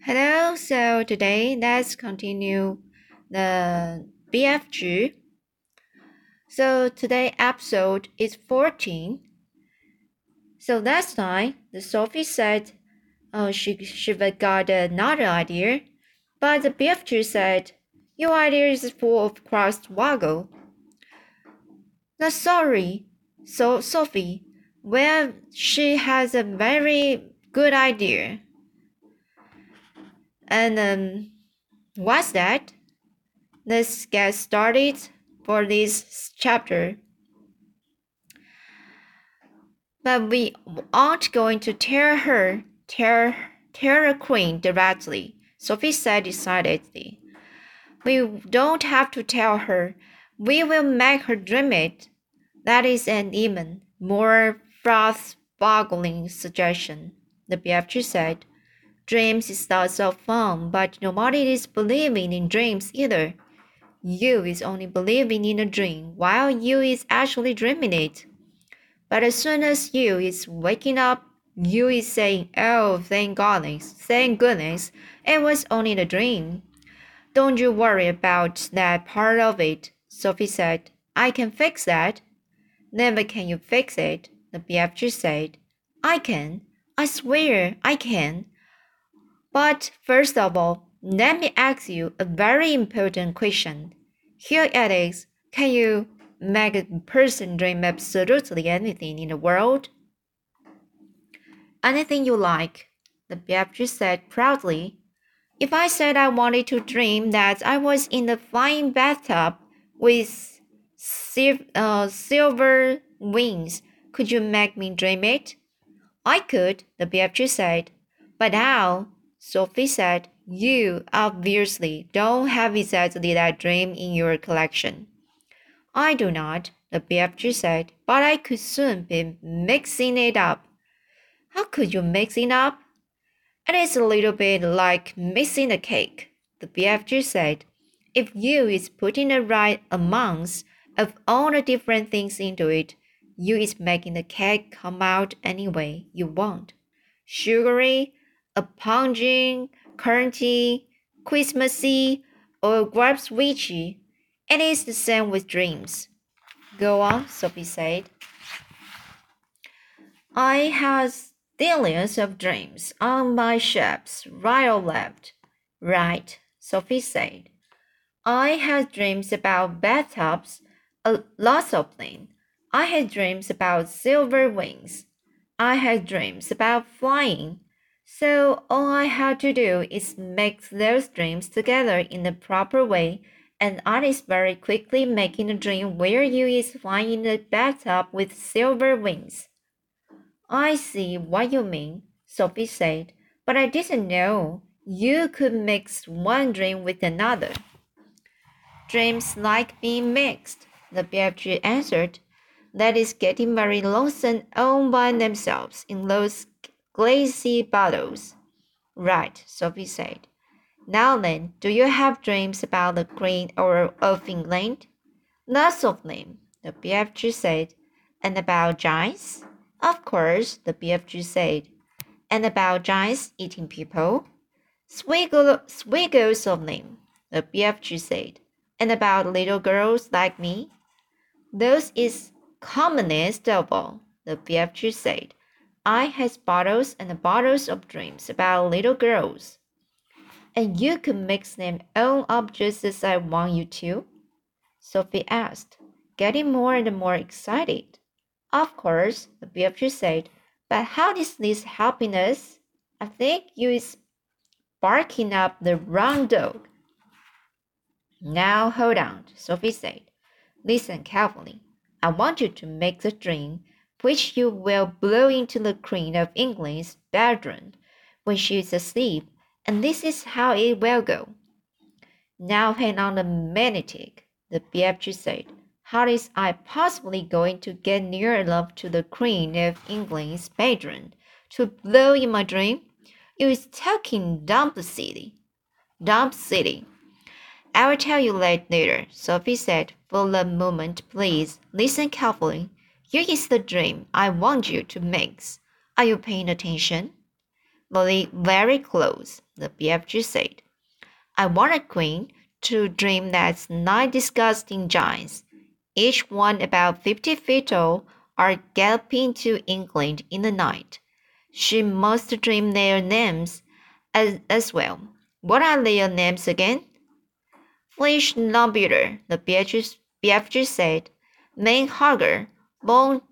Hello, so today let's continue the BFG. So today episode is 14. So last time the Sophie said oh, she, she got another idea, but the BFG said your idea is full of crossed waggle. Not sorry, so Sophie, well she has a very good idea. And um, what's that? Let's get started for this chapter. But we aren't going to tell her, tell, tell the queen directly, Sophie said decidedly. We don't have to tell her. We will make her dream it. That is an even more froth-boggling suggestion, the BFG said. Dreams is not so fun, but nobody is believing in dreams either. You is only believing in a dream while you is actually dreaming it. But as soon as you is waking up, you is saying, Oh, thank goodness, thank goodness, it was only a dream. Don't you worry about that part of it, Sophie said. I can fix that. Never can you fix it, the BFG said. I can. I swear I can. But first of all, let me ask you a very important question. Here it is. Can you make a person dream absolutely anything in the world? Anything you like, the BFG said proudly. If I said I wanted to dream that I was in a flying bathtub with sil uh, silver wings, could you make me dream it? I could, the BFG said. But how? Sophie said, You obviously don't have exactly that dream in your collection. I do not, the BFG said, but I could soon be mixing it up. How could you mix it up? It is a little bit like mixing a cake, the BFG said. If you is putting the right amounts of all the different things into it, you is making the cake come out any way you want. Sugary, a pungent, curranty, Christmassy, or grobswitchy. It is the same with dreams. Go on, Sophie said. I have billions of dreams on my shelves, right or left. Right, Sophie said. I had dreams about bathtubs, a lots of. I had dreams about silver wings. I had dreams about flying. So all I had to do is mix those dreams together in the proper way, and I is very quickly making a dream where you is flying in the bathtub with silver wings. I see what you mean, Sophie said, but I didn't know you could mix one dream with another. Dreams like being mixed, the BFG answered. That is getting very lonesome all by themselves in those glassy bottles. Right, Sophie said. Now then, do you have dreams about the Queen or of England? Lots of them, the BFG said. And about giants? Of course, the BFG said. And about giants eating people? Swiggle, swiggles of them, the BFG said. And about little girls like me? Those is commonest of all, the BFG said. I has bottles and bottles of dreams about little girls. And you could mix them all up just as I want you to? Sophie asked, getting more and more excited. Of course, the BFG said, but how is this helping us? I think you is barking up the wrong dog. Now hold on, Sophie said. Listen carefully. I want you to make the dream which you will blow into the Queen of England's bedroom when she is asleep, and this is how it will go. Now hang on a minute, the BFG said. How is I possibly going to get near enough to the Queen of England's bedroom to blow in my dream? You is talking dump city. Dump city. I will tell you later, Sophie said. For the moment, please listen carefully. Here is the dream I want you to mix. Are you paying attention? Very, very close, the BFG said. I want a queen to dream that's nine disgusting giants, each one about fifty feet tall, are galloping to England in the night. She must dream their names as, as well. What are their names again? Flesh Lobster, the BFG, BFG said. Man Hugger, Bone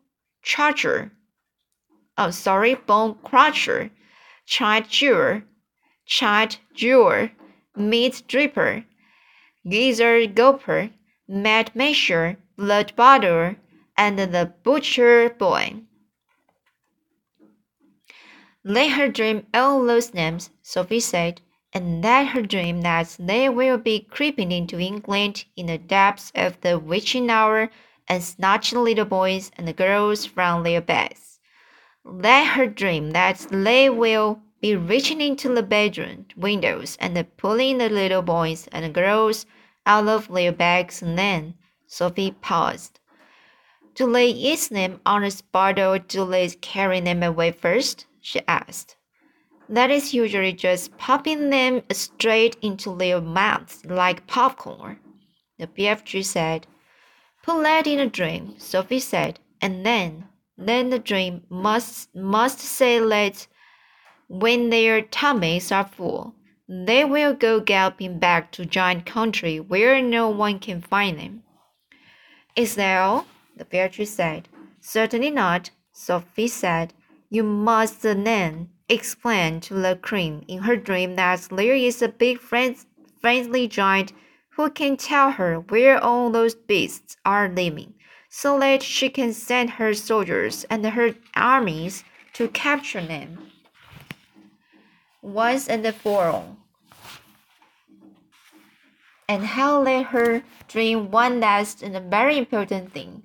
Charger. Oh, sorry, Bone Crusher, Child Chewer, Child Chewer, Meat Dripper, Gizzard Gulper, Mad Masher, Blood Bottler, and the Butcher Boy. Let her dream all those names, Sophie said, and let her dream that they will be creeping into England in the depths of the witching hour and snatching little boys and girls from their beds. Let her dream that they will be reaching into the bedroom windows and pulling the little boys and girls out of their bags and then Sophie paused. Do they eat them on the spot or do they carry them away first? she asked. That is usually just popping them straight into their mouths like popcorn, the BFG said. Put that in a dream, Sophie said, and then, then the dream must must say that when their tummies are full, they will go galloping back to giant country where no one can find them. Is that all? The BFG said. Certainly not, Sophie said. You must then explain to the queen in her dream that there is a big friendly giant who can tell her where all those beasts are living, so that she can send her soldiers and her armies to capture them once and for all. And how let her dream one last and very important thing.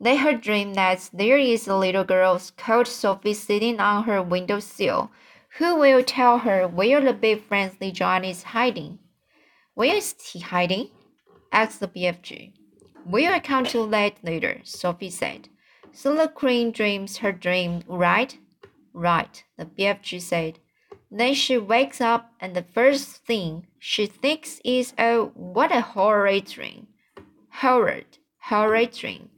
Let her dream that there is a little girl called Sophie sitting on her window sill, who will tell her where the big friendly giant is hiding. Where is he hiding? asked the BFG. We'll come to that later, Sophie said. So the queen dreams her dream, right? Right, the BFG said. Then she wakes up, and the first thing she thinks is, oh, what a horrid dream. Horrid, horrid dream.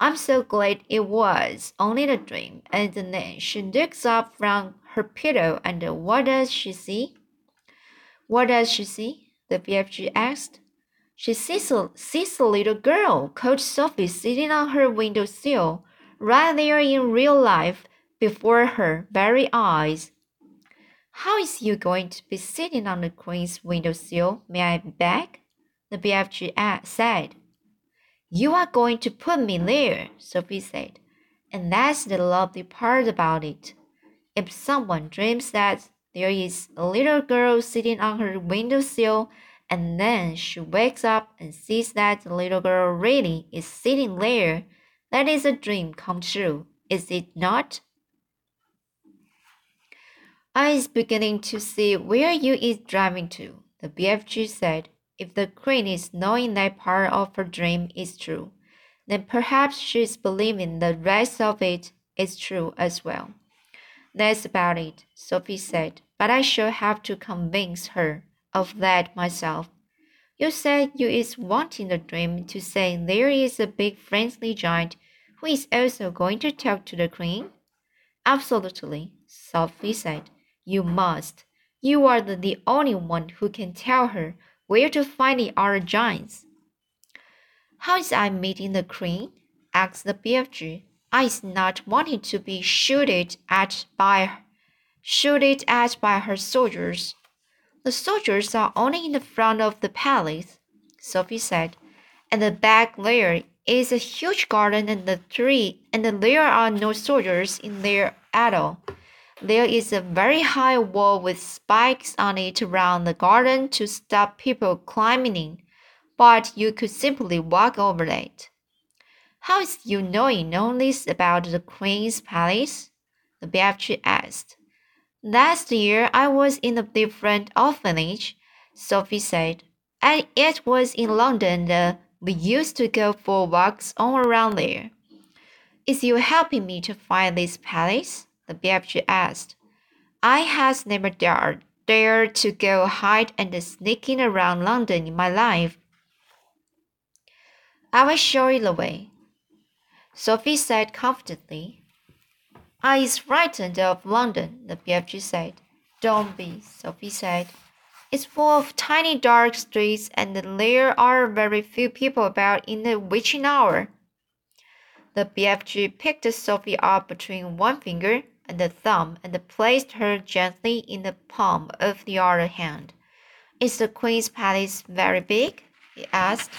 I'm so glad it was only a dream. And then she looks up from her pillow and what does she see? What does she see? The BFG asked. She sees a, sees a little girl called Sophie sitting on her window sill, right there in real life before her very eyes. How is you going to be sitting on the queen's window sill, may I beg? The BFG said. You are going to put me there, Sophie said. And that's the lovely part about it. If someone dreams that there is a little girl sitting on her windowsill, and then she wakes up and sees that the little girl really is sitting there, that is a dream come true, is it not? I is beginning to see where you is driving to, the BFG said. If the queen is knowing that part of her dream is true, then perhaps she is believing the rest of it is true as well. That's about it, Sophie said, but I shall have to convince her of that myself. You said you is wanting the dream to say there is a big friendly giant who is also going to talk to the queen? Absolutely, Sophie said. You must. You are the, the only one who can tell her where to find the other giants. How is I meeting the queen? asked the BFG. I is not wanting to be shooted at by shooted at by her soldiers. The soldiers are only in the front of the palace, Sophie said, and the back there is a huge garden and the tree, and there are no soldiers in there at all. There is a very high wall with spikes on it around the garden to stop people climbing in, but you could simply walk over it. How is you knowing all this about the Queen's Palace? The BFG asked. Last year I was in a different orphanage, Sophie said, and it was in London that we used to go for walks all around there. Is you helping me to find this palace? the BFG asked. I has never dared dared to go hide and sneaking around London in my life. I will show you the way, Sophie said confidently. I is frightened of London, the BFG said. Don't be, Sophie said. It's full of tiny dark streets and there are very few people about in the witching hour. The BFG picked Sophie up between one finger and the thumb and placed her gently in the palm of the other hand. Is the Queen's palace very big? he asked.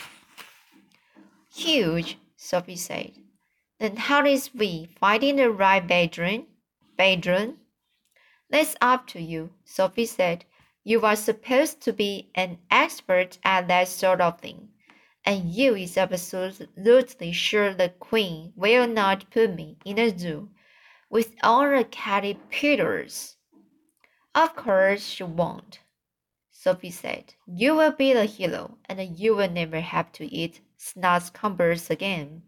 Huge, Sophie said. Then how is we finding the right bedroom? Bedroom? That's up to you, Sophie said. You are supposed to be an expert at that sort of thing. And you is absolutely sure the Queen will not put me in a zoo with all the caterpillars. Of course she won't, Sophie said. You will be the hero, and you will never have to eat snozzcumbers again.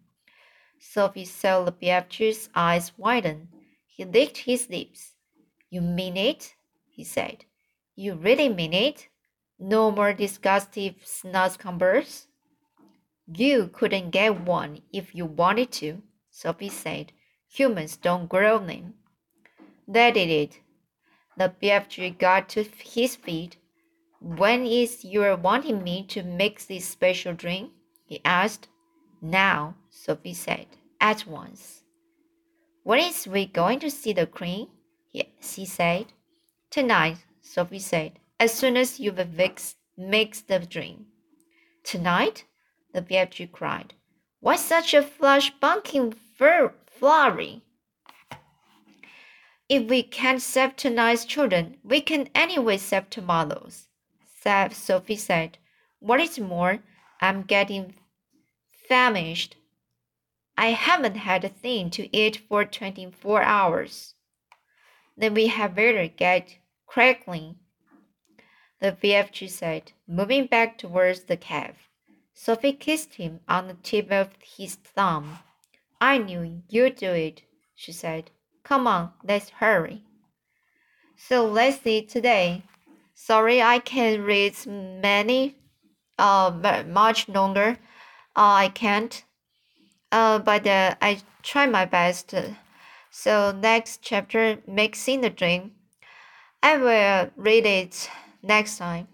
Sophie saw BFG's eyes widen. He licked his lips. You mean it? he said. You really mean it? No more disgusting snozzcumbers? You couldn't get one if you wanted to, Sophie said. Humans don't grow them. That did it. The BFG got to his feet. When is you wanting me to make this special drink? he asked. Now, Sophie said, at once. When is we going to see the queen? He, she said. Tonight, Sophie said, as soon as you've mixed, mixed the drink. Tonight? The BFG cried. Why such a flush bunking flurry? If we can't save tonight's children, we can anyway save tomorrow's, Sophie said. What is more, I'm getting famished. I haven't had a thing to eat for 24 hours. Then we had better get crackling, the BFG said, moving back towards the cave. Sophie kissed him on the tip of his thumb. I knew you'd do it, she said. Come on, let's hurry. So let's see today. Sorry I can't read many, uh, much longer. Uh, I can't. Uh, but uh, I try my best. So next chapter, mixing the dream. I will read it next time.